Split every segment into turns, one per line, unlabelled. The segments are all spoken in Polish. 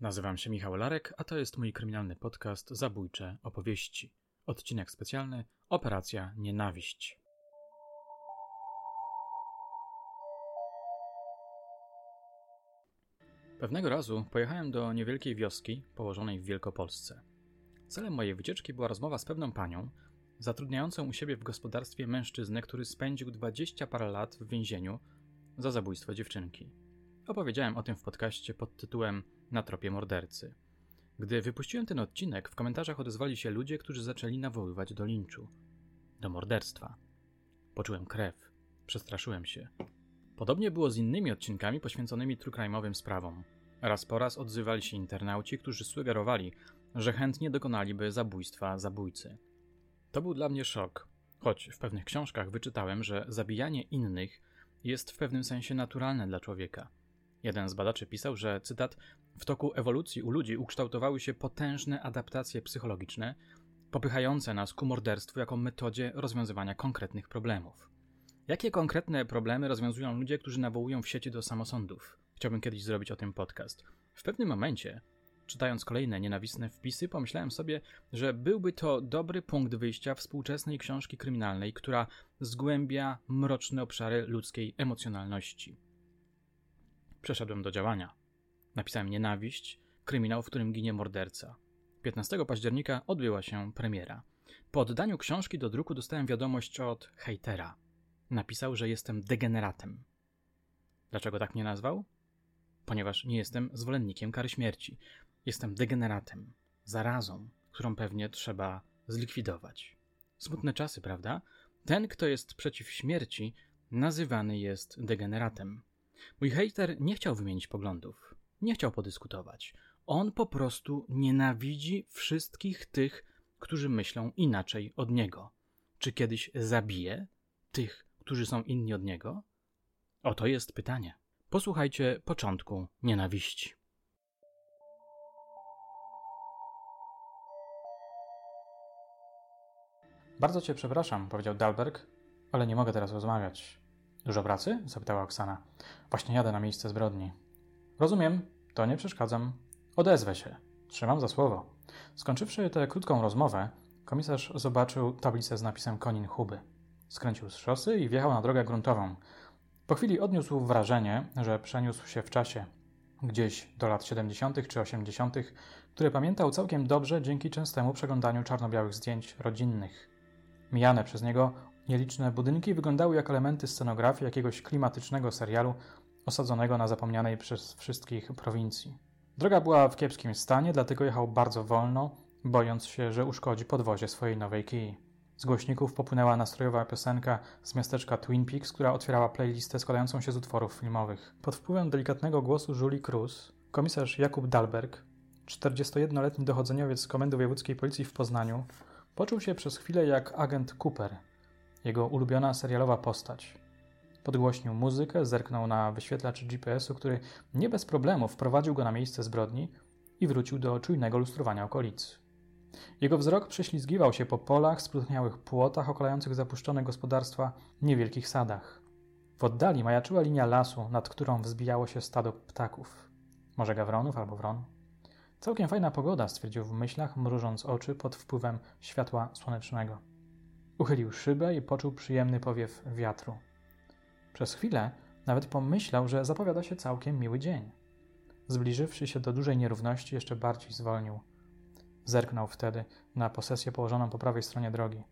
Nazywam się Michał Larek, a to jest mój kryminalny podcast Zabójcze opowieści. Odcinek specjalny Operacja Nienawiść. Pewnego razu pojechałem do niewielkiej wioski położonej w Wielkopolsce. Celem mojej wycieczki była rozmowa z pewną panią, zatrudniającą u siebie w gospodarstwie mężczyznę, który spędził dwadzieścia parę lat w więzieniu za zabójstwo dziewczynki. Opowiedziałem o tym w podcaście pod tytułem Na tropie mordercy. Gdy wypuściłem ten odcinek, w komentarzach odezwali się ludzie, którzy zaczęli nawoływać do linczu, do morderstwa. Poczułem krew, przestraszyłem się. Podobnie było z innymi odcinkami poświęconymi trukrajmowym sprawom. Raz po raz odzywali się internauci, którzy sugerowali, że chętnie dokonaliby zabójstwa zabójcy. To był dla mnie szok, choć w pewnych książkach wyczytałem, że zabijanie innych jest w pewnym sensie naturalne dla człowieka. Jeden z badaczy pisał, że, cytat, w toku ewolucji u ludzi ukształtowały się potężne adaptacje psychologiczne, popychające nas ku morderstwu jako metodzie rozwiązywania konkretnych problemów. Jakie konkretne problemy rozwiązują ludzie, którzy nawołują w sieci do samosądów? Chciałbym kiedyś zrobić o tym podcast. W pewnym momencie, czytając kolejne nienawistne wpisy, pomyślałem sobie, że byłby to dobry punkt wyjścia współczesnej książki kryminalnej, która zgłębia mroczne obszary ludzkiej emocjonalności. Przeszedłem do działania. Napisałem Nienawiść, kryminał, w którym ginie morderca. 15 października odbyła się premiera. Po oddaniu książki do druku dostałem wiadomość od hejtera. Napisał, że jestem degeneratem. Dlaczego tak mnie nazwał? Ponieważ nie jestem zwolennikiem kary śmierci. Jestem degeneratem, zarazą, którą pewnie trzeba zlikwidować. Smutne czasy, prawda? Ten, kto jest przeciw śmierci, nazywany jest degeneratem. Mój hejter nie chciał wymienić poglądów, nie chciał podyskutować. On po prostu nienawidzi wszystkich tych, którzy myślą inaczej od niego. Czy kiedyś zabije tych, którzy są inni od niego? Oto jest pytanie. Posłuchajcie początku nienawiści. Bardzo cię przepraszam, powiedział Dalberg, ale nie mogę teraz rozmawiać. Dużo pracy? zapytała Oksana. Właśnie jadę na miejsce zbrodni. Rozumiem, to nie przeszkadzam. Odezwę się. Trzymam za słowo. Skończywszy tę krótką rozmowę, komisarz zobaczył tablicę z napisem Konin Huby. Skręcił z szosy i wjechał na drogę gruntową. Po chwili odniósł wrażenie, że przeniósł się w czasie, gdzieś do lat 70. czy 80., które pamiętał całkiem dobrze dzięki częstemu przeglądaniu czarno-białych zdjęć rodzinnych. Mijane przez niego nieliczne budynki wyglądały jak elementy scenografii jakiegoś klimatycznego serialu osadzonego na zapomnianej przez wszystkich prowincji. Droga była w kiepskim stanie, dlatego jechał bardzo wolno, bojąc się, że uszkodzi podwozie swojej nowej kiji. Z głośników popłynęła nastrojowa piosenka z miasteczka Twin Peaks, która otwierała playlistę składającą się z utworów filmowych. Pod wpływem delikatnego głosu Julie Cruz, komisarz Jakub Dalberg, 41-letni dochodzeniowiec z Komendy Wojewódzkiej Policji w Poznaniu, poczuł się przez chwilę jak agent Cooper, jego ulubiona serialowa postać. Podgłośnił muzykę, zerknął na wyświetlacz GPS-u, który nie bez problemu wprowadził go na miejsce zbrodni i wrócił do czujnego lustrowania okolicy. Jego wzrok prześlizgiwał się po polach, spróchniałych płotach okalających zapuszczone gospodarstwa, niewielkich sadach. W oddali majaczyła linia lasu, nad którą wzbijało się stado ptaków. Może gawronów albo wron? Całkiem fajna pogoda, stwierdził w myślach, mrużąc oczy pod wpływem światła słonecznego. Uchylił szybę i poczuł przyjemny powiew wiatru. Przez chwilę nawet pomyślał, że zapowiada się całkiem miły dzień. Zbliżywszy się do dużej nierówności, jeszcze bardziej zwolnił. Zerknął wtedy na posesję położoną po prawej stronie drogi.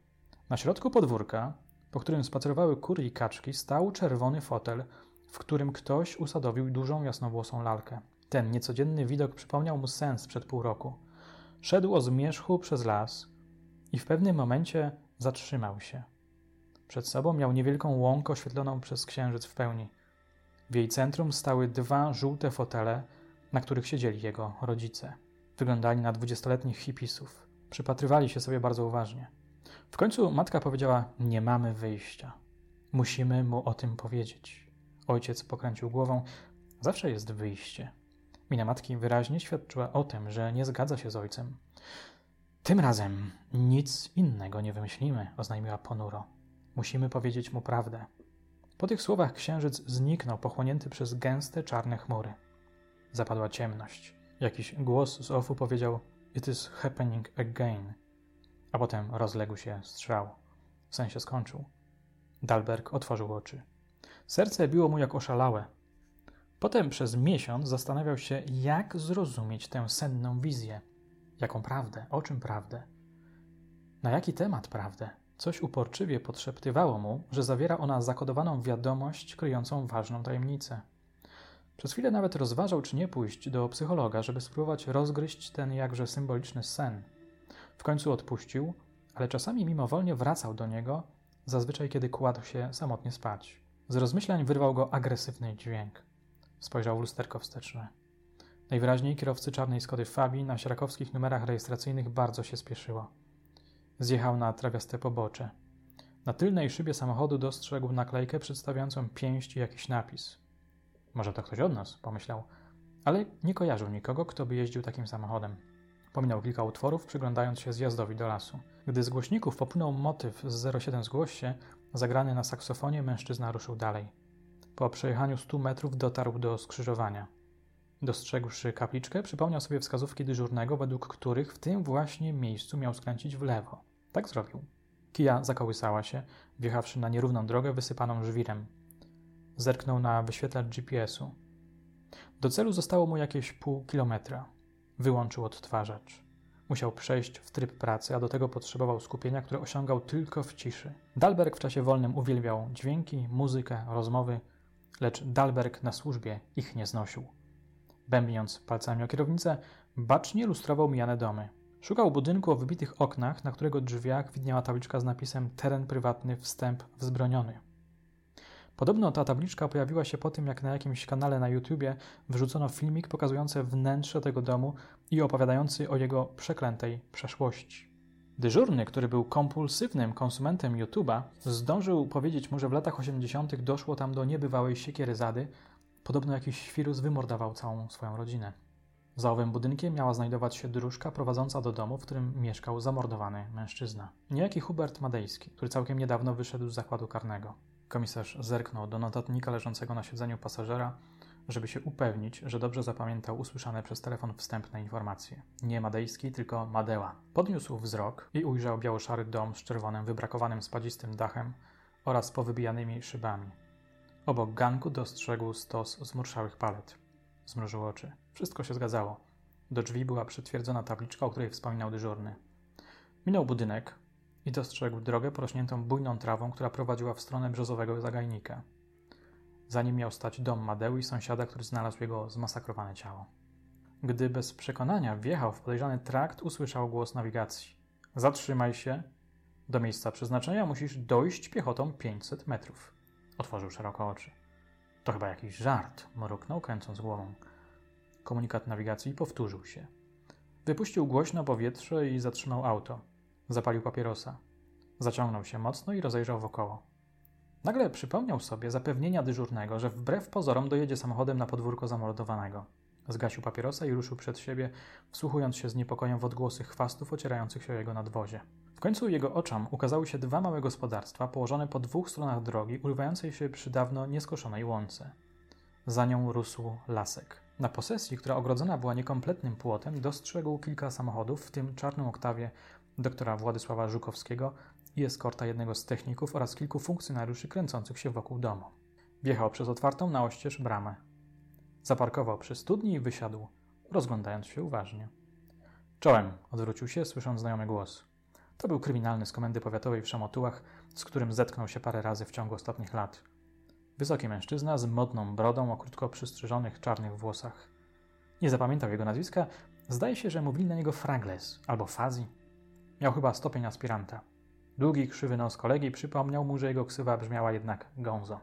Na środku podwórka, po którym spacerowały kury i kaczki, stał czerwony fotel, w którym ktoś usadowił dużą jasnowłosą lalkę. Ten niecodzienny widok przypomniał mu sens przed pół roku. Szedł o zmierzchu przez las i w pewnym momencie zatrzymał się. Przed sobą miał niewielką łąkę oświetloną przez księżyc w pełni. W jej centrum stały dwa żółte fotele, na których siedzieli jego rodzice. Wyglądali na dwudziestoletnich hipisów. Przypatrywali się sobie bardzo uważnie. W końcu matka powiedziała: Nie mamy wyjścia. Musimy mu o tym powiedzieć. Ojciec pokręcił głową: Zawsze jest wyjście. Mina matki wyraźnie świadczyła o tym, że nie zgadza się z ojcem. Tym razem nic innego nie wymyślimy, oznajmiła ponuro. Musimy powiedzieć mu prawdę. Po tych słowach księżyc zniknął, pochłonięty przez gęste czarne chmury. Zapadła ciemność. Jakiś głos z ofu powiedział It is happening again. A potem rozległ się strzał. W sensie skończył. Dalberg otworzył oczy. Serce biło mu jak oszalałe. Potem przez miesiąc zastanawiał się, jak zrozumieć tę senną wizję. Jaką prawdę? O czym prawdę? Na jaki temat prawdę? Coś uporczywie podszeptywało mu, że zawiera ona zakodowaną wiadomość kryjącą ważną tajemnicę. Przez chwilę nawet rozważał, czy nie pójść do psychologa, żeby spróbować rozgryźć ten jakże symboliczny sen. W końcu odpuścił, ale czasami mimowolnie wracał do niego, zazwyczaj kiedy kładł się samotnie spać. Z rozmyślań wyrwał go agresywny dźwięk. Spojrzał w lusterko wsteczne. Najwyraźniej kierowcy czarnej Skody Fabii na sierakowskich numerach rejestracyjnych bardzo się spieszyło. Zjechał na trawiaste pobocze. Na tylnej szybie samochodu dostrzegł naklejkę przedstawiającą pięść i jakiś napis. Może to ktoś od nas, pomyślał, ale nie kojarzył nikogo, kto by jeździł takim samochodem. Pominął kilka utworów, przyglądając się zjazdowi do lasu. Gdy z głośników popłynął motyw z 07 Zgłoś się, zagrany na saksofonie, mężczyzna ruszył dalej. Po przejechaniu 100 metrów dotarł do skrzyżowania. Dostrzegłszy kapliczkę, przypomniał sobie wskazówki dyżurnego, według których w tym właśnie miejscu miał skręcić w lewo. Tak zrobił. Kija zakołysała się, wjechawszy na nierówną drogę wysypaną żwirem. Zerknął na wyświetlacz GPS-u. Do celu zostało mu jakieś pół kilometra. Wyłączył odtwarzacz. Musiał przejść w tryb pracy, a do tego potrzebował skupienia, które osiągał tylko w ciszy. Dalberg w czasie wolnym uwielbiał dźwięki, muzykę, rozmowy, lecz Dalberg na służbie ich nie znosił. Bębniąc palcami o kierownicę, bacznie lustrował mijane domy. Szukał budynku o wybitych oknach, na którego drzwiach widniała tabliczka z napisem teren prywatny, wstęp wzbroniony. Podobno ta tabliczka pojawiła się po tym, jak na jakimś kanale na YouTubie wyrzucono filmik pokazujący wnętrze tego domu i opowiadający o jego przeklętej przeszłości. Dyżurny, który był kompulsywnym konsumentem YouTube'a, zdążył powiedzieć mu, że w latach 80. doszło tam do niebywałej siekiery zady. Podobno jakiś świrus wymordował całą swoją rodzinę. Za owym budynkiem miała znajdować się dróżka prowadząca do domu, w którym mieszkał zamordowany mężczyzna. Niejaki Hubert Madejski, który całkiem niedawno wyszedł z zakładu karnego. Komisarz zerknął do notatnika leżącego na siedzeniu pasażera, żeby się upewnić, że dobrze zapamiętał usłyszane przez telefon wstępne informacje. Nie Madejski, tylko Madeła. Podniósł wzrok i ujrzał biało-szary dom z czerwonym, wybrakowanym spadzistym dachem oraz powybijanymi szybami. Obok ganku dostrzegł stos zmurszałych palet. Zmrużył oczy. Wszystko się zgadzało. Do drzwi była przytwierdzona tabliczka, o której wspominał dyżurny. Minął budynek, i dostrzegł drogę porośniętą bujną trawą, która prowadziła w stronę brzozowego zagajnika. Za nim miał stać dom Madeły i sąsiada, który znalazł jego zmasakrowane ciało. Gdy bez przekonania wjechał w podejrzany trakt, usłyszał głos nawigacji. Zatrzymaj się. Do miejsca przeznaczenia musisz dojść piechotą 500 metrów. Otworzył szeroko oczy. To chyba jakiś żart, mruknął, kręcąc głową. Komunikat nawigacji powtórzył się. Wypuścił głośno powietrze i zatrzymał auto. Zapalił papierosa. Zaciągnął się mocno i rozejrzał wokoło. Nagle przypomniał sobie zapewnienia dyżurnego, że wbrew pozorom dojedzie samochodem na podwórko zamordowanego. Zgasił papierosa i ruszył przed siebie, wsłuchując się z niepokojem w odgłosy chwastów ocierających się o jego nadwozie. W końcu jego oczom ukazały się dwa małe gospodarstwa położone po dwóch stronach drogi, urywającej się przy dawno nieskoszonej łące. Za nią rósł lasek. Na posesji, która ogrodzona była niekompletnym płotem, dostrzegł kilka samochodów, w tym czarną oktawie doktora Władysława Żukowskiego i eskorta jednego z techników oraz kilku funkcjonariuszy kręcących się wokół domu. Wjechał przez otwartą na oścież bramę. Zaparkował przy studni i wysiadł, rozglądając się uważnie. Czołem, odwrócił się, słysząc znajomy głos. To był kryminalny z komendy powiatowej w Szamotułach, z którym zetknął się parę razy w ciągu ostatnich lat. Wysoki mężczyzna z modną brodą o krótko przystrzyżonych czarnych włosach. Nie zapamiętał jego nazwiska, zdaje się, że mówili na niego Fragles albo Fazi. Miał chyba stopień aspiranta. Długi, krzywy nos kolegi przypomniał mu, że jego ksywa brzmiała jednak Gonzo.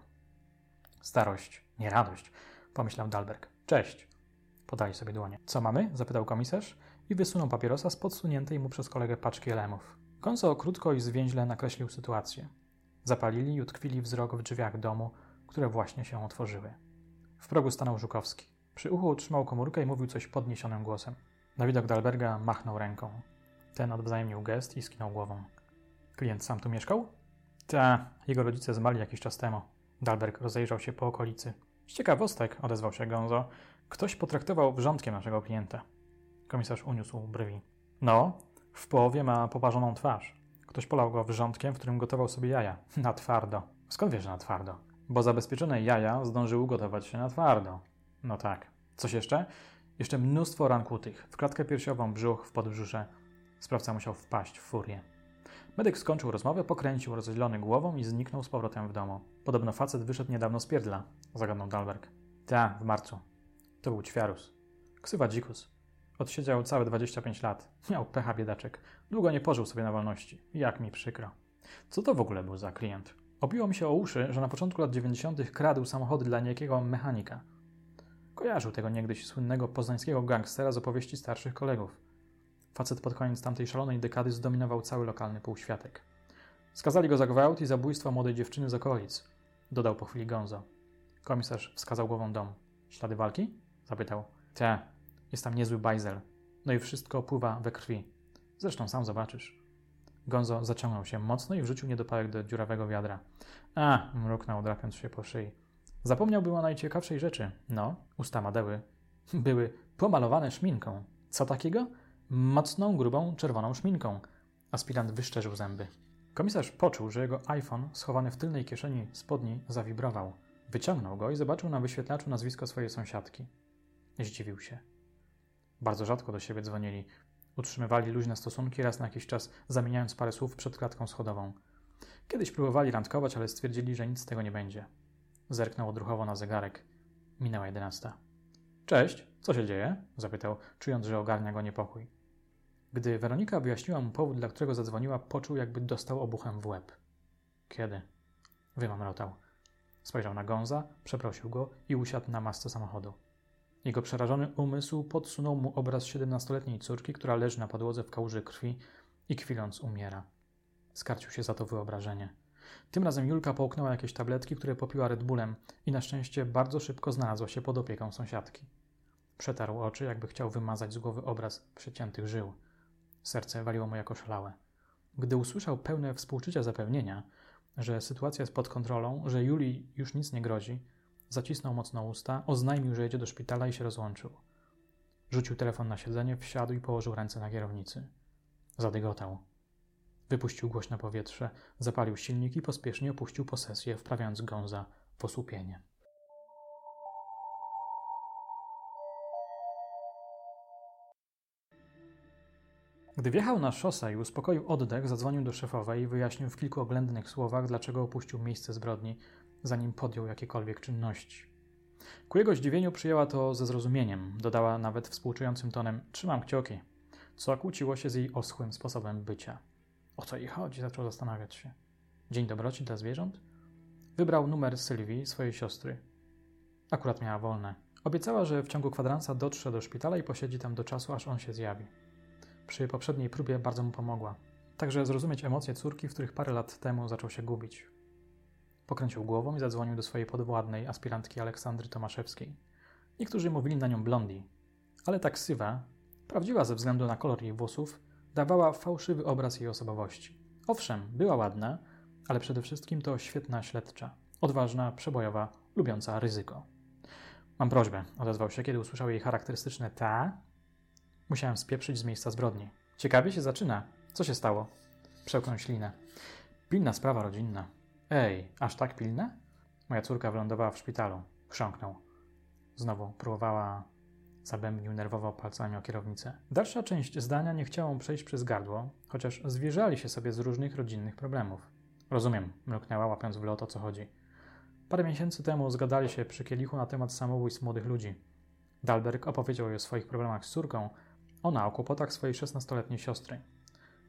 Starość, nie radość, pomyślał Dalberg. Cześć. Podali sobie dłonie. Co mamy? zapytał komisarz i wysunął papierosa z podsuniętej mu przez kolegę paczki elemów. Gonzo krótko i zwięźle nakreślił sytuację. Zapalili i utkwili wzrok w drzwiach domu, które właśnie się otworzyły. W progu stanął Żukowski. Przy uchu utrzymał komórkę i mówił coś podniesionym głosem. Na widok Dalberga machnął ręką. Ten odwzajemnił gest i skinął głową. Klient sam tu mieszkał? Ta, jego rodzice zmarli jakiś czas temu. Dalberg rozejrzał się po okolicy. Z ciekawostek, odezwał się Gonzo. Ktoś potraktował wrzątkiem naszego klienta. Komisarz uniósł brwi. No, w połowie ma poparzoną twarz. Ktoś polał go wrzątkiem, w którym gotował sobie jaja. Na twardo. Skąd wiesz, że na twardo? Bo zabezpieczone jaja zdążyły gotować się na twardo. No tak. Coś jeszcze? Jeszcze mnóstwo ran kłutych. W klatkę piersiową, brzuch, w podbrzusze. Sprawca musiał wpaść w furię. Medyk skończył rozmowę, pokręcił rozdzielony głową i zniknął z powrotem w domu. Podobno facet wyszedł niedawno z pierdla, zagadnął Dalberg. Ta, w marcu. To był ćwiarus. Ksywa dzikus. Odsiedział całe 25 lat. Miał pecha biedaczek. Długo nie pożył sobie na wolności. Jak mi przykro. Co to w ogóle był za klient? Obiło mi się o uszy, że na początku lat 90. kradł samochody dla niejakiego mechanika. Kojarzył tego niegdyś słynnego poznańskiego gangstera z opowieści starszych kolegów. Facet pod koniec tamtej szalonej dekady zdominował cały lokalny półświatek. Skazali go za gwałt i zabójstwo młodej dziewczyny z okolic. Dodał po chwili Gonzo. Komisarz wskazał głową dom. Ślady walki? Zapytał. Te, jest tam niezły bajzel. No i wszystko pływa we krwi. Zresztą sam zobaczysz. Gonzo zaciągnął się mocno i wrzucił niedopałek do dziurawego wiadra. A, mruknął, drapiąc się po szyi. Zapomniałbym o najciekawszej rzeczy. No, usta Madeły były pomalowane szminką. Co takiego? Mocną, grubą, czerwoną szminką. Aspirant wyszczerzył zęby. Komisarz poczuł, że jego iPhone schowany w tylnej kieszeni spodni zawibrował. Wyciągnął go i zobaczył na wyświetlaczu nazwisko swojej sąsiadki. Zdziwił się. Bardzo rzadko do siebie dzwonili. Utrzymywali luźne stosunki raz na jakiś czas, zamieniając parę słów przed klatką schodową. Kiedyś próbowali randkować, ale stwierdzili, że nic z tego nie będzie. Zerknął odruchowo na zegarek. Minęła jedenasta. Cześć, co się dzieje? zapytał, czując, że ogarnia go niepokój. Gdy Weronika wyjaśniła mu powód, dla którego zadzwoniła, poczuł, jakby dostał obuchem w łeb. Kiedy? Wymamrotał. Spojrzał na Gonza, przeprosił go i usiadł na masce samochodu. Jego przerażony umysł podsunął mu obraz siedemnastoletniej córki, która leży na podłodze w kałuży krwi i kwiląc umiera. Skarcił się za to wyobrażenie. Tym razem Julka połknęła jakieś tabletki, które popiła Red Bullem i na szczęście bardzo szybko znalazła się pod opieką sąsiadki. Przetarł oczy, jakby chciał wymazać z głowy obraz przeciętych żył. Serce waliło mu jako szalałe. Gdy usłyszał pełne współczucia zapewnienia, że sytuacja jest pod kontrolą, że Julii już nic nie grozi, zacisnął mocno usta, oznajmił, że jedzie do szpitala i się rozłączył. Rzucił telefon na siedzenie, wsiadł i położył ręce na kierownicy. Zadygotał. Wypuścił głośno powietrze, zapalił silnik i pospiesznie opuścił posesję, wprawiając gąza w osłupienie. Gdy wjechał na szosę i uspokoił oddech, zadzwonił do szefowej i wyjaśnił w kilku oględnych słowach, dlaczego opuścił miejsce zbrodni, zanim podjął jakiekolwiek czynności. Ku jego zdziwieniu przyjęła to ze zrozumieniem, dodała nawet współczującym tonem: Trzymam kciuki, co kłóciło się z jej oschłym sposobem bycia. O co jej chodzi? Zaczął zastanawiać się. Dzień dobroci dla zwierząt? Wybrał numer Sylwii, swojej siostry. Akurat miała wolne. Obiecała, że w ciągu kwadransa dotrze do szpitala i posiedzi tam do czasu, aż on się zjawi. Przy poprzedniej próbie bardzo mu pomogła. Także zrozumieć emocje córki, w których parę lat temu zaczął się gubić. Pokręcił głową i zadzwonił do swojej podwładnej, aspirantki Aleksandry Tomaszewskiej. Niektórzy mówili na nią blondi, ale ta ksywa, prawdziwa ze względu na kolor jej włosów, dawała fałszywy obraz jej osobowości. Owszem, była ładna, ale przede wszystkim to świetna śledcza. Odważna, przebojowa, lubiąca ryzyko. Mam prośbę, odezwał się, kiedy usłyszał jej charakterystyczne ta. Musiałem spieprzyć z miejsca zbrodni. Ciekawie się zaczyna. Co się stało? Przełknął ślinę. Pilna sprawa rodzinna. Ej, aż tak pilna? Moja córka wylądowała w szpitalu. Chrząknął. Znowu próbowała Zabębnił nerwowo palcami o kierownicę. Dalsza część zdania nie chciała mu przejść przez gardło, chociaż zwierzali się sobie z różnych rodzinnych problemów. Rozumiem, mruknęła, łapiąc w lot o co chodzi. Parę miesięcy temu zgadali się przy kielichu na temat samobójstw młodych ludzi. Dalberg opowiedział jej o swoich problemach z córką, ona o kłopotach swojej szesnastoletniej siostry.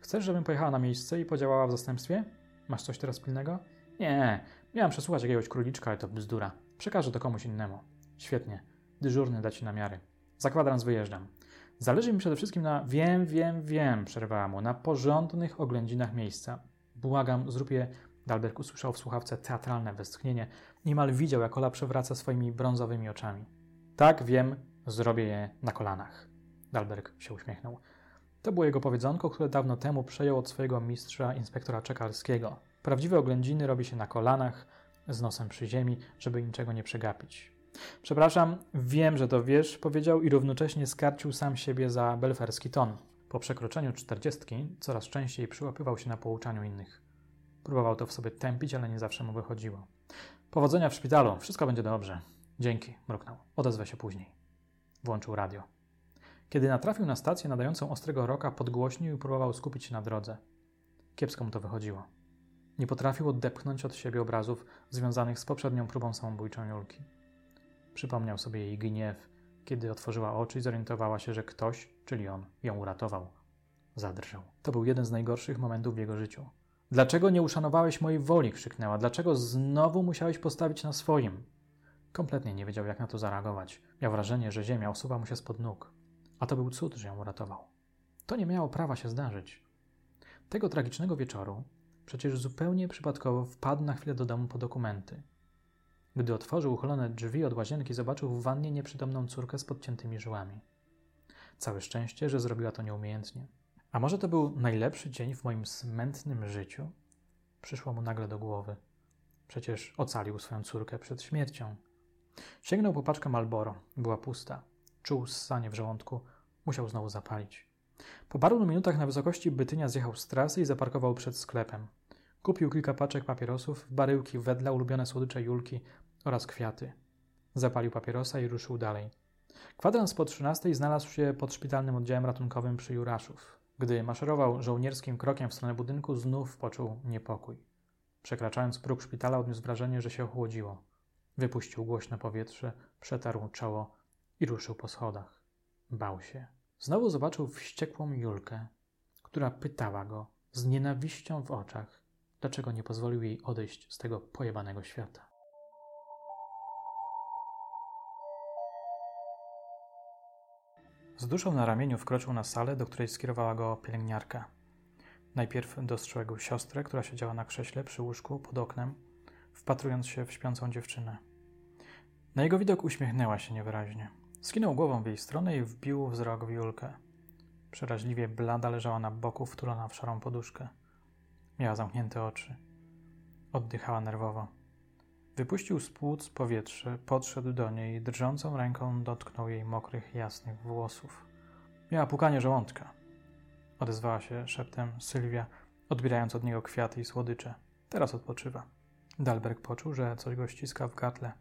Chcesz, żebym pojechała na miejsce i podziałała w zastępstwie? Masz coś teraz pilnego? Nie, miałem przesłuchać jakiegoś króliczka, ale to bzdura. Przekażę to komuś innemu. Świetnie. Dyżurny da ci namiary. Za kwadrans wyjeżdżam. Zależy mi przede wszystkim na wiem, wiem, wiem, przerwała mu, na porządnych oględzinach miejsca. Błagam, zrób je. Dalberg usłyszał w słuchawce teatralne westchnienie. Niemal widział, jak Ola przewraca swoimi brązowymi oczami. Tak, wiem, zrobię je na kolanach. Dalberg się uśmiechnął. To było jego powiedzonko, które dawno temu przejął od swojego mistrza inspektora Czekalskiego. Prawdziwe oględziny robi się na kolanach, z nosem przy ziemi, żeby niczego nie przegapić. Przepraszam, wiem, że to wiesz, powiedział i równocześnie skarcił sam siebie za belferski ton. Po przekroczeniu czterdziestki coraz częściej przyłapywał się na pouczaniu innych. Próbował to w sobie tępić, ale nie zawsze mu wychodziło. Powodzenia w szpitalu, wszystko będzie dobrze. Dzięki, mruknął. Odezwę się później. Włączył radio. Kiedy natrafił na stację nadającą ostrego roka, podgłośnił i próbował skupić się na drodze. Kiepsko mu to wychodziło. Nie potrafił odepchnąć od siebie obrazów związanych z poprzednią próbą samobójczą Julki. Przypomniał sobie jej gniew, kiedy otworzyła oczy i zorientowała się, że ktoś, czyli on, ją uratował. Zadrżał. To był jeden z najgorszych momentów w jego życiu. Dlaczego nie uszanowałeś mojej woli? krzyknęła. Dlaczego znowu musiałeś postawić na swoim? Kompletnie nie wiedział, jak na to zareagować. Miał wrażenie, że ziemia osuwa mu się spod nóg. A to był cud, że ją uratował. To nie miało prawa się zdarzyć. Tego tragicznego wieczoru przecież zupełnie przypadkowo wpadł na chwilę do domu po dokumenty. Gdy otworzył uchylone drzwi od łazienki, zobaczył w wannie nieprzytomną córkę z podciętymi żyłami. Całe szczęście, że zrobiła to nieumiejętnie. A może to był najlepszy dzień w moim smętnym życiu? Przyszło mu nagle do głowy. Przecież ocalił swoją córkę przed śmiercią. Sięgnął po paczkę Malboro. Była pusta. Czuł ssanie w żołądku. Musiał znowu zapalić. Po paru minutach na wysokości Bytynia zjechał z trasy i zaparkował przed sklepem. Kupił kilka paczek papierosów, baryłki wedla, ulubione słodycze Julki oraz kwiaty. Zapalił papierosa i ruszył dalej. Kwadrans po 13 znalazł się pod szpitalnym oddziałem ratunkowym przy Juraszów. Gdy maszerował żołnierskim krokiem w stronę budynku, znów poczuł niepokój. Przekraczając próg szpitala, odniósł wrażenie, że się ochłodziło. Wypuścił głośno powietrze, przetarł czoło i ruszył po schodach. Bał się. Znowu zobaczył wściekłą Julkę, która pytała go z nienawiścią w oczach, dlaczego nie pozwolił jej odejść z tego pojebanego świata. Z duszą na ramieniu wkroczył na salę, do której skierowała go pielęgniarka. Najpierw dostrzegł siostrę, która siedziała na krześle przy łóżku pod oknem, wpatrując się w śpiącą dziewczynę. Na jego widok uśmiechnęła się niewyraźnie. Skinął głową w jej stronę i wbił wzrok w Julkę. Przeraźliwie blada leżała na boku, wtulona w szarą poduszkę. Miała zamknięte oczy. Oddychała nerwowo. Wypuścił z płuc powietrze, podszedł do niej i drżącą ręką dotknął jej mokrych, jasnych włosów. Miała pukanie żołądka. Odezwała się szeptem Sylwia, odbierając od niego kwiaty i słodycze. Teraz odpoczywa. Dalberg poczuł, że coś go ściska w gardle.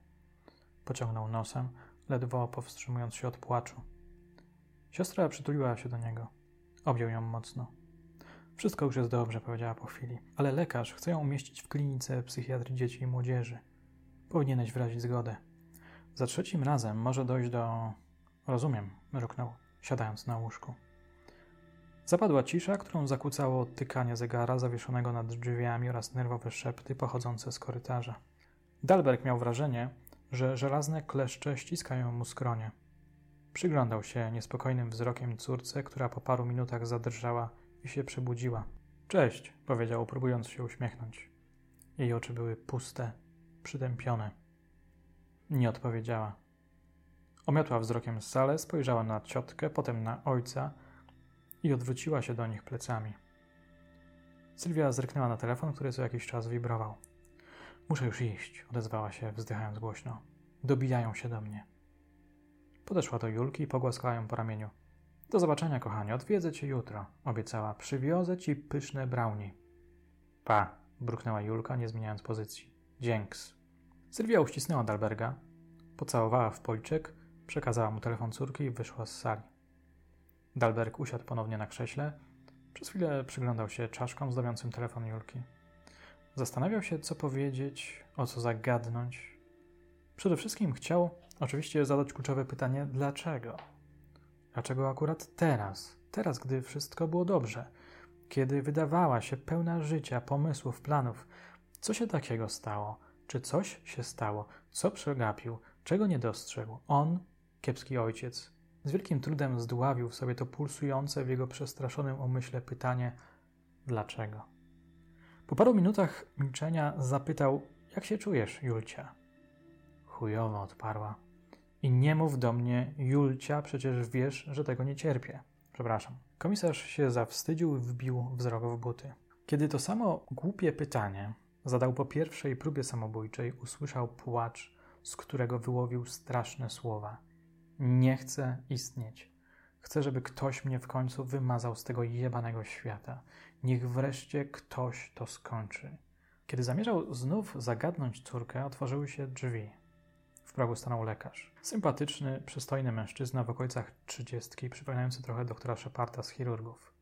Pociągnął nosem, ledwo powstrzymując się od płaczu. Siostra przytuliła się do niego. Objął ją mocno. Wszystko już jest dobrze, powiedziała po chwili, ale lekarz chce ją umieścić w klinice psychiatrii dzieci i młodzieży. Powinieneś wyrazić zgodę. Za trzecim razem może dojść do. Rozumiem, mruknął, siadając na łóżku. Zapadła cisza, którą zakłócało tykanie zegara zawieszonego nad drzwiami oraz nerwowe szepty pochodzące z korytarza. Dalberg miał wrażenie, że żelazne kleszcze ściskają mu skronie. Przyglądał się niespokojnym wzrokiem córce, która po paru minutach zadrżała i się przebudziła. Cześć, powiedział, próbując się uśmiechnąć. Jej oczy były puste, przytępione. Nie odpowiedziała. Omiotła wzrokiem salę, spojrzała na ciotkę, potem na ojca i odwróciła się do nich plecami. Sylwia zerknęła na telefon, który co jakiś czas wibrował. Muszę już iść, odezwała się, wzdychając głośno. Dobijają się do mnie. Podeszła do Julki i pogłaskała ją po ramieniu. Do zobaczenia, kochanie, odwiedzę cię jutro, obiecała. Przywiozę ci pyszne brownie. Pa, bruknęła Julka, nie zmieniając pozycji. Dzięks. Sylwia uścisnęła Dalberga, pocałowała w policzek, przekazała mu telefon córki i wyszła z sali. Dalberg usiadł ponownie na krześle. Przez chwilę przyglądał się czaszkom zdobiącym telefon Julki. Zastanawiał się, co powiedzieć, o co zagadnąć. Przede wszystkim chciał oczywiście zadać kluczowe pytanie: dlaczego? Dlaczego akurat teraz? Teraz, gdy wszystko było dobrze, kiedy wydawała się pełna życia, pomysłów, planów. Co się takiego stało? Czy coś się stało? Co przegapił? Czego nie dostrzegł? On, kiepski ojciec, z wielkim trudem zdławił w sobie to pulsujące w jego przestraszonym umyśle pytanie: dlaczego? Po paru minutach milczenia zapytał: Jak się czujesz, Julcia? Chujowo odparła. I nie mów do mnie, Julcia, przecież wiesz, że tego nie cierpię. Przepraszam. Komisarz się zawstydził i wbił wzrok w buty. Kiedy to samo głupie pytanie zadał po pierwszej próbie samobójczej, usłyszał płacz z którego wyłowił straszne słowa. Nie chcę istnieć. Chcę, żeby ktoś mnie w końcu wymazał z tego jebanego świata. Niech wreszcie ktoś to skończy. Kiedy zamierzał znów zagadnąć córkę, otworzyły się drzwi. W progu stanął lekarz. Sympatyczny, przystojny mężczyzna w okolicach trzydziestki, przypominający trochę doktora Szeparta z chirurgów.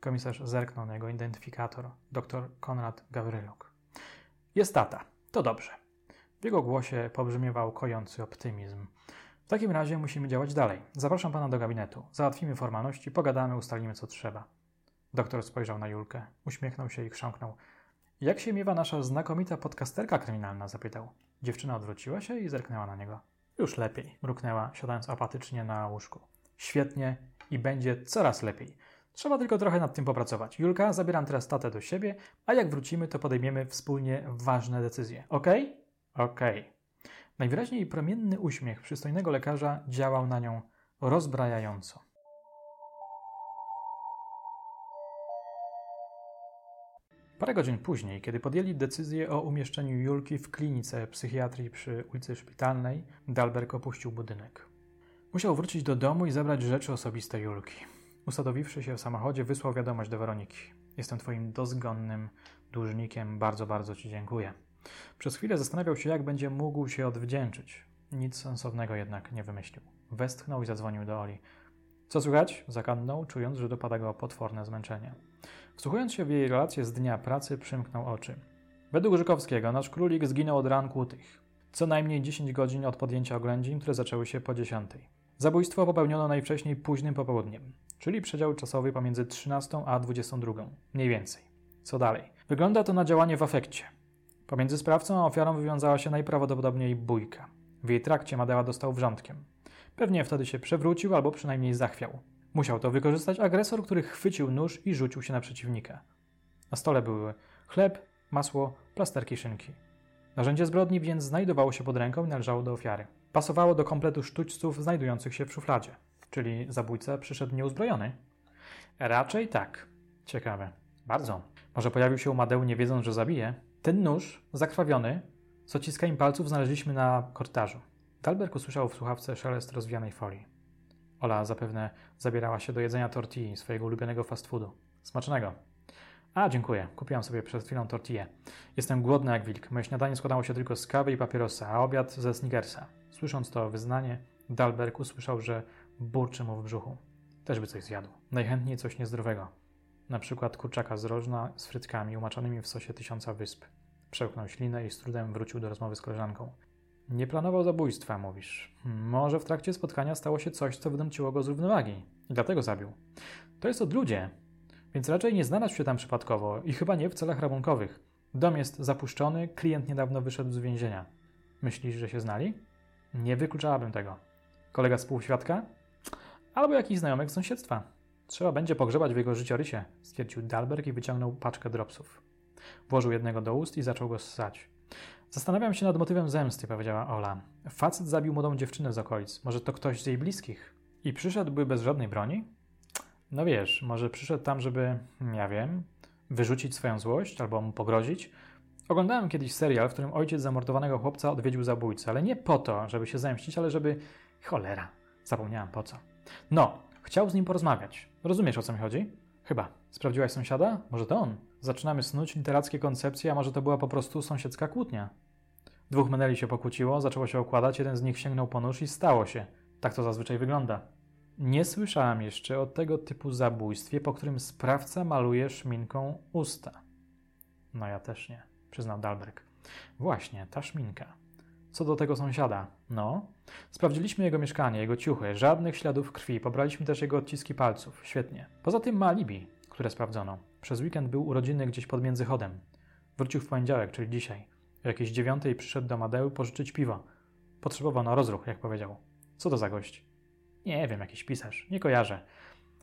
Komisarz zerknął na jego identyfikator, dr Konrad Gawryluk. Jest tata. To dobrze. W jego głosie pobrzmiewał kojący optymizm. W takim razie musimy działać dalej. Zapraszam pana do gabinetu. Załatwimy formalności, pogadamy, ustalimy co trzeba. Doktor spojrzał na Julkę, uśmiechnął się i chrząknął. Jak się miewa nasza znakomita podcasterka kryminalna? zapytał. Dziewczyna odwróciła się i zerknęła na niego. Już lepiej, mruknęła, siadając apatycznie na łóżku. Świetnie i będzie coraz lepiej. Trzeba tylko trochę nad tym popracować. Julka, zabieram teraz tatę do siebie, a jak wrócimy, to podejmiemy wspólnie ważne decyzje. Ok? Ok. Najwyraźniej promienny uśmiech przystojnego lekarza działał na nią rozbrajająco. Parę godzin później, kiedy podjęli decyzję o umieszczeniu Julki w klinice psychiatrii przy ulicy Szpitalnej, Dalberg opuścił budynek. Musiał wrócić do domu i zabrać rzeczy osobiste Julki. Usadowiwszy się w samochodzie, wysłał wiadomość do Weroniki. Jestem twoim dozgonnym dłużnikiem, bardzo, bardzo ci dziękuję. Przez chwilę zastanawiał się, jak będzie mógł się odwdzięczyć. Nic sensownego jednak nie wymyślił. Westchnął i zadzwonił do Oli. Co słychać? Zakadnął, czując, że dopada go potworne zmęczenie. Wsłuchując się w jej relację z dnia pracy, przymknął oczy. Według Żykowskiego nasz królik zginął od ranku tych. Co najmniej 10 godzin od podjęcia oględzin, które zaczęły się po 10. Zabójstwo popełniono najwcześniej późnym popołudniem, czyli przedział czasowy pomiędzy 13 a 22. Mniej więcej. Co dalej? Wygląda to na działanie w afekcie. Pomiędzy sprawcą a ofiarą wywiązała się najprawdopodobniej bójka. W jej trakcie Madea dostał wrzątkiem. Pewnie wtedy się przewrócił albo przynajmniej zachwiał. Musiał to wykorzystać agresor, który chwycił nóż i rzucił się na przeciwnika. Na stole były chleb, masło, plasterki szynki. Narzędzie zbrodni więc znajdowało się pod ręką i należało do ofiary. Pasowało do kompletu sztućców znajdujących się w szufladzie. Czyli zabójca przyszedł nieuzbrojony? Raczej tak. Ciekawe. Bardzo. Może pojawił się u Madeu nie wiedząc, że zabije? Ten nóż, zakrwawiony, z odciskami palców znaleźliśmy na korytarzu. Dalberg usłyszał w słuchawce szelest rozwijanej folii. Ola zapewne zabierała się do jedzenia tortilli, swojego ulubionego fast foodu. Smacznego. A, dziękuję. Kupiłam sobie przed chwilą tortillę. Jestem głodny jak wilk. Moje śniadanie składało się tylko z kawy i papierosa, a obiad ze Snickersa. Słysząc to wyznanie, Dalberg usłyszał, że burczy mu w brzuchu. Też by coś zjadł. Najchętniej coś niezdrowego. Na przykład kurczaka z rożna z frytkami umaczonymi w sosie tysiąca wysp. Przełknął ślinę i z trudem wrócił do rozmowy z koleżanką. Nie planował zabójstwa, mówisz. Może w trakcie spotkania stało się coś, co wydąciło go z równowagi i dlatego zabił. To jest od ludzie, więc raczej nie znalazł się tam przypadkowo i chyba nie w celach rabunkowych. Dom jest zapuszczony, klient niedawno wyszedł z więzienia. Myślisz, że się znali? Nie wykluczałabym tego. Kolega współświadka? Albo jakiś znajomek z sąsiedztwa. Trzeba będzie pogrzebać w jego życiorysie, stwierdził Dalberg i wyciągnął paczkę dropsów. Włożył jednego do ust i zaczął go ssać. Zastanawiam się nad motywem zemsty, powiedziała Ola. Facet zabił młodą dziewczynę z okolic. Może to ktoś z jej bliskich? I przyszedłby bez żadnej broni? No wiesz, może przyszedł tam, żeby, ja wiem, wyrzucić swoją złość albo mu pogrozić. Oglądałem kiedyś serial, w którym ojciec zamordowanego chłopca odwiedził zabójcę, ale nie po to, żeby się zemścić, ale żeby... Cholera, zapomniałem po co. No, chciał z nim porozmawiać. Rozumiesz, o co mi chodzi? Chyba. Sprawdziłaś sąsiada? Może to on? Zaczynamy snuć literackie koncepcje, a może to była po prostu sąsiedzka kłótnia. Dwóch meneli się pokłóciło, zaczęło się okładać, jeden z nich sięgnął po nóż i stało się. Tak to zazwyczaj wygląda. Nie słyszałem jeszcze o tego typu zabójstwie, po którym sprawca maluje szminką usta. No ja też nie, przyznał Dalberg. Właśnie, ta szminka. Co do tego sąsiada, no, sprawdziliśmy jego mieszkanie, jego ciuchy, żadnych śladów krwi, pobraliśmy też jego odciski palców. Świetnie. Poza tym ma alibi, które sprawdzono. Przez weekend był urodziny gdzieś pod międzychodem. Wrócił w poniedziałek, czyli dzisiaj. O jakiejś dziewiątej przyszedł do Madeu pożyczyć piwo. Potrzebował na rozruch, jak powiedział. Co to za gość? Nie wiem, jakiś pisarz. Nie kojarzę.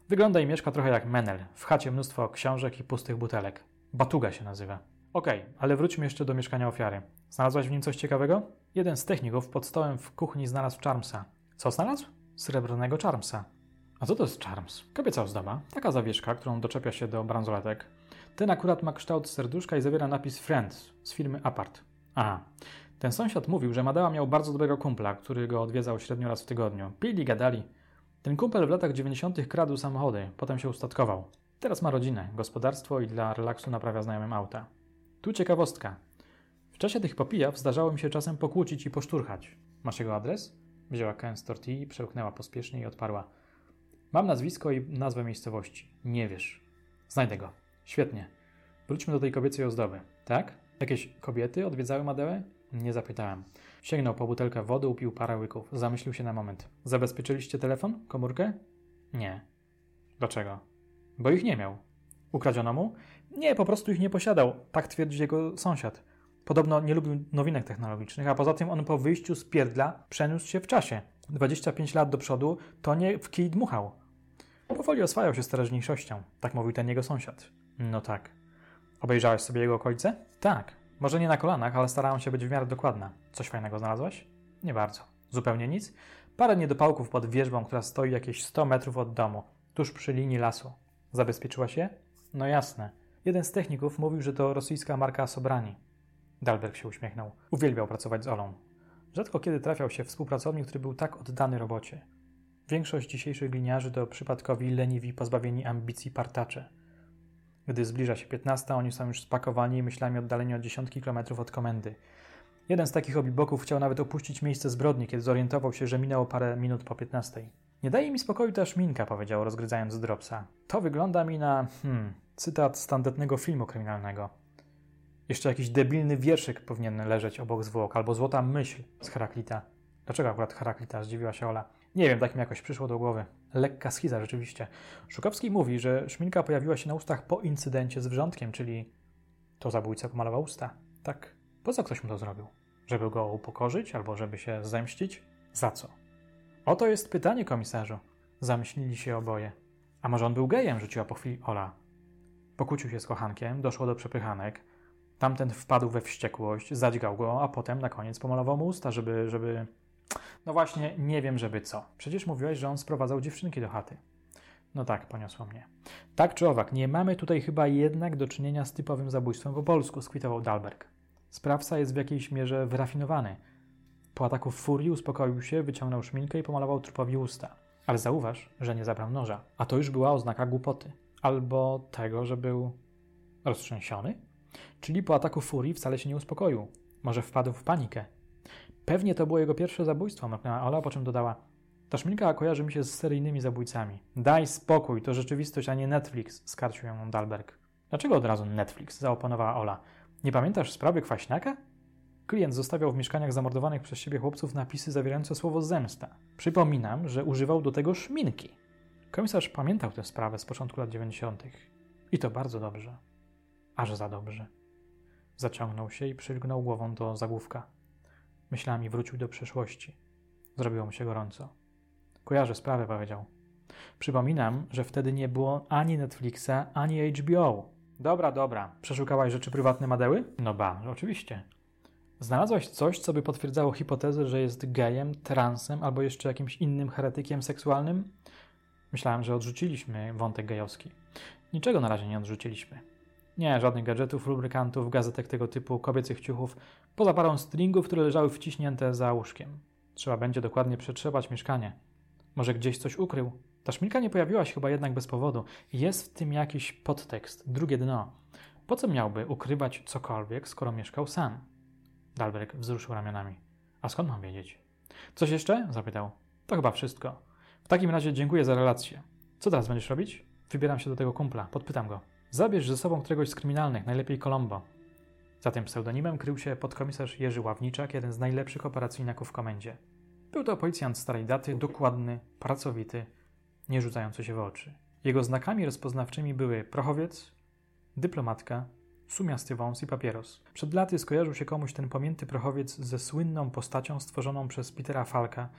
Wygląda i mieszka trochę jak Menel. W chacie mnóstwo książek i pustych butelek. Batuga się nazywa. Okej, okay, ale wróćmy jeszcze do mieszkania ofiary. Znalazłaś w nim coś ciekawego? Jeden z techników pod stołem w kuchni znalazł Charmsa. Co znalazł? Srebrnego Charmsa. A co to jest Charms? Kobieca ozdoba. Taka zawieszka, którą doczepia się do bransoletek. Ten akurat ma kształt serduszka i zawiera napis Friends z firmy Apart. Aha. Ten sąsiad mówił, że Madała miał bardzo dobrego kumpla, który go odwiedzał średnio raz w tygodniu. Pili, gadali. Ten kumpel w latach 90. kradł samochody, potem się ustatkował. Teraz ma rodzinę, gospodarstwo i dla relaksu naprawia znajomym auta. Tu ciekawostka. W czasie tych popijaw zdarzało mi się czasem pokłócić i poszturchać. Masz jego adres? Wzięła kęs tortilli, przełknęła pospiesznie i odparła. Mam nazwisko i nazwę miejscowości. Nie wiesz. Znajdę go. Świetnie. Wróćmy do tej kobiecej ozdoby. Tak? Jakieś kobiety odwiedzały Madełę? Nie zapytałem. Sięgnął po butelkę wody, upił parę łyków. Zamyślił się na moment. Zabezpieczyliście telefon? Komórkę? Nie. Dlaczego? Bo ich nie miał. Ukradziono mu? Nie, po prostu ich nie posiadał. Tak twierdzi jego sąsiad. Podobno nie lubił nowinek technologicznych, a poza tym on po wyjściu z pierdla przeniósł się w czasie. 25 lat do przodu to nie w kij dmuchał. Powoli oswajał się z teraźniejszością. Tak mówił ten jego sąsiad. No tak. Obejrzałeś sobie jego okolice? Tak. Może nie na kolanach, ale starałem się być w miarę dokładna. Coś fajnego znalazłeś? Nie bardzo. Zupełnie nic? Parę niedopałków pod wieżbą, która stoi jakieś 100 metrów od domu, tuż przy linii lasu. Zabezpieczyła się? No jasne. Jeden z techników mówił, że to rosyjska marka Sobrani. Dalberg się uśmiechnął. Uwielbiał pracować z Olą. Rzadko kiedy trafiał się współpracownik, który był tak oddany robocie. Większość dzisiejszych gliniarzy to przypadkowi, leniwi, pozbawieni ambicji partacze. Gdy zbliża się 15, oni są już spakowani i myślami oddaleni o dziesiątki kilometrów od komendy. Jeden z takich obiboków chciał nawet opuścić miejsce zbrodni, kiedy zorientował się, że minęło parę minut po 15. Nie daje mi spokoju ta szminka, powiedział, rozgryzając dropsa. To wygląda mi na, hmm, cytat z tandetnego filmu kryminalnego. Jeszcze jakiś debilny wierszyk powinien leżeć obok zwłok, albo złota myśl z Heraklita. Dlaczego akurat Heraklita? Zdziwiła się Ola. Nie wiem, tak mi jakoś przyszło do głowy. Lekka schiza rzeczywiście. Szukowski mówi, że szminka pojawiła się na ustach po incydencie z wrzątkiem, czyli to zabójca pomalował usta. Tak. Po co ktoś mu to zrobił? Żeby go upokorzyć albo żeby się zemścić? Za co? Oto jest pytanie, komisarzu. Zamyślili się oboje. A może on był gejem, rzuciła po chwili Ola. Pokłócił się z kochankiem, doszło do przepychanek. Tamten wpadł we wściekłość, zadźgał go, a potem na koniec pomalował mu usta, żeby, żeby... No właśnie, nie wiem, żeby co. Przecież mówiłeś, że on sprowadzał dziewczynki do chaty. No tak, poniosło mnie. Tak czy owak, nie mamy tutaj chyba jednak do czynienia z typowym zabójstwem po polsku, skwitował Dalberg. Sprawca jest w jakiejś mierze wyrafinowany. Po ataku furii uspokoił się, wyciągnął szminkę i pomalował trupowi usta. Ale zauważ, że nie zabrał noża. A to już była oznaka głupoty. Albo tego, że był roztrzęsiony? Czyli po ataku furii wcale się nie uspokoił. Może wpadł w panikę. Pewnie to było jego pierwsze zabójstwo, mruknęła Ola, po czym dodała. Ta szminka kojarzy mi się z seryjnymi zabójcami. Daj spokój, to rzeczywistość, a nie Netflix, skarcił ją Dalberg. Dlaczego od razu Netflix? zaoponowała Ola. Nie pamiętasz sprawy Kwaśniaka? Klient zostawiał w mieszkaniach zamordowanych przez siebie chłopców napisy zawierające słowo zemsta. Przypominam, że używał do tego szminki. Komisarz pamiętał tę sprawę z początku lat 90. I to bardzo dobrze. Aż za dobrze. Zaciągnął się i przylgnął głową do zagłówka. Myślami wrócił do przeszłości. Zrobiło mu się gorąco. Kojarzę sprawę, powiedział. Przypominam, że wtedy nie było ani Netflixa, ani HBO. Dobra, dobra. Przeszukałaś rzeczy prywatne Madeły? No ba, oczywiście. Znalazłaś coś, co by potwierdzało hipotezę, że jest gejem, transem albo jeszcze jakimś innym heretykiem seksualnym? Myślałem, że odrzuciliśmy wątek gejowski. Niczego na razie nie odrzuciliśmy. Nie, żadnych gadżetów, lubrykantów, gazetek tego typu, kobiecych ciuchów, poza parą stringów, które leżały wciśnięte za łóżkiem. Trzeba będzie dokładnie przetrzebać mieszkanie. Może gdzieś coś ukrył. Ta szminka nie pojawiła się chyba jednak bez powodu. Jest w tym jakiś podtekst, drugie dno. Po co miałby ukrywać cokolwiek, skoro mieszkał sam? Dalberg wzruszył ramionami. A skąd mam wiedzieć? Coś jeszcze? zapytał. To chyba wszystko. W takim razie dziękuję za relację. Co teraz będziesz robić? Wybieram się do tego kumpla. Podpytam go. Zabierz ze sobą któregoś z kryminalnych, najlepiej Colombo. Za tym pseudonimem krył się podkomisarz Jerzy Ławniczak, jeden z najlepszych operacyjników w komendzie. Był to policjant starej daty, dokładny, pracowity, nie rzucający się w oczy. Jego znakami rozpoznawczymi były prochowiec, dyplomatka, sumiasty wąs i papieros. Przed laty skojarzył się komuś ten pamięty prochowiec ze słynną postacią stworzoną przez Petera Falka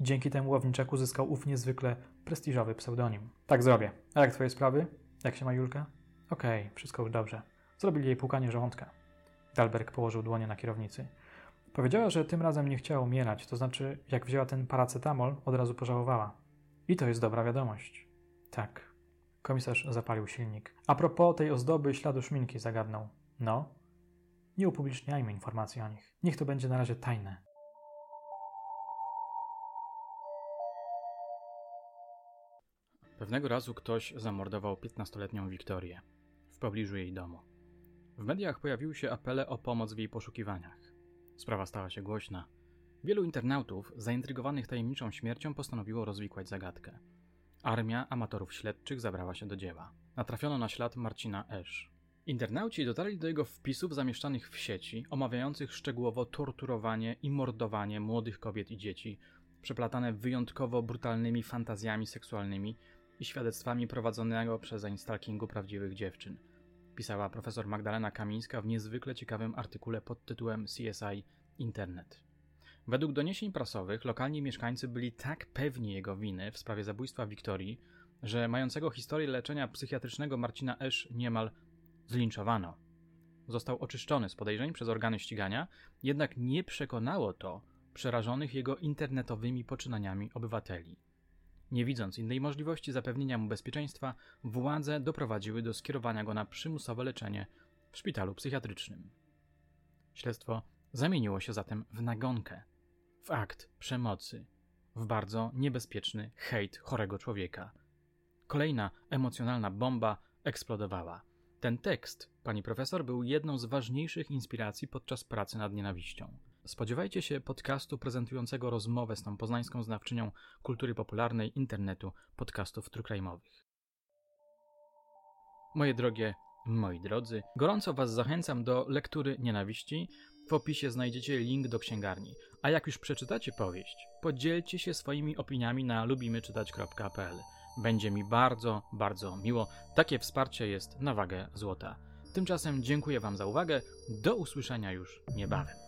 i dzięki temu Ławniczaku zyskał ów niezwykle prestiżowy pseudonim. Tak zrobię. A jak twoje sprawy? Jak się ma Julka? Okej, okay, wszystko już dobrze. Zrobili jej płukanie żołądka. Dalberg położył dłonie na kierownicy. Powiedziała, że tym razem nie chciała umierać, to znaczy, jak wzięła ten paracetamol, od razu pożałowała. I to jest dobra wiadomość. Tak. Komisarz zapalił silnik. A propos tej ozdoby śladu szminki, zagadnął. No? Nie upubliczniajmy informacji o nich. Niech to będzie na razie tajne. Pewnego razu ktoś zamordował 15-letnią Wiktorię w pobliżu jej domu. W mediach pojawiły się apele o pomoc w jej poszukiwaniach. Sprawa stała się głośna. Wielu internautów, zaintrygowanych tajemniczą śmiercią, postanowiło rozwikłać zagadkę. Armia amatorów śledczych zabrała się do dzieła. Natrafiono na ślad Marcina Esz. Internauci dotarli do jego wpisów zamieszczanych w sieci, omawiających szczegółowo torturowanie i mordowanie młodych kobiet i dzieci, przeplatane wyjątkowo brutalnymi fantazjami seksualnymi i świadectwami prowadzonego przez stalkingu prawdziwych dziewczyn. Pisała profesor Magdalena Kamińska w niezwykle ciekawym artykule pod tytułem CSI Internet. Według doniesień prasowych lokalni mieszkańcy byli tak pewni jego winy w sprawie zabójstwa Wiktorii, że mającego historię leczenia psychiatrycznego Marcina Esz niemal zlinczowano. Został oczyszczony z podejrzeń przez organy ścigania, jednak nie przekonało to przerażonych jego internetowymi poczynaniami obywateli. Nie widząc innej możliwości zapewnienia mu bezpieczeństwa, władze doprowadziły do skierowania go na przymusowe leczenie w szpitalu psychiatrycznym. Śledztwo zamieniło się zatem w nagonkę, w akt przemocy, w bardzo niebezpieczny hejt chorego człowieka. Kolejna emocjonalna bomba eksplodowała. Ten tekst, pani profesor, był jedną z ważniejszych inspiracji podczas pracy nad nienawiścią. Spodziewajcie się podcastu prezentującego rozmowę z tą poznańską znawczynią kultury popularnej internetu podcastów trukrajmowych. Moje drogie, moi drodzy, gorąco Was zachęcam do lektury Nienawiści. W opisie znajdziecie link do księgarni. A jak już przeczytacie powieść, podzielcie się swoimi opiniami na lubimyczytać.pl. Będzie mi bardzo, bardzo miło. Takie wsparcie jest na wagę złota. Tymczasem dziękuję Wam za uwagę. Do usłyszenia już niebawem.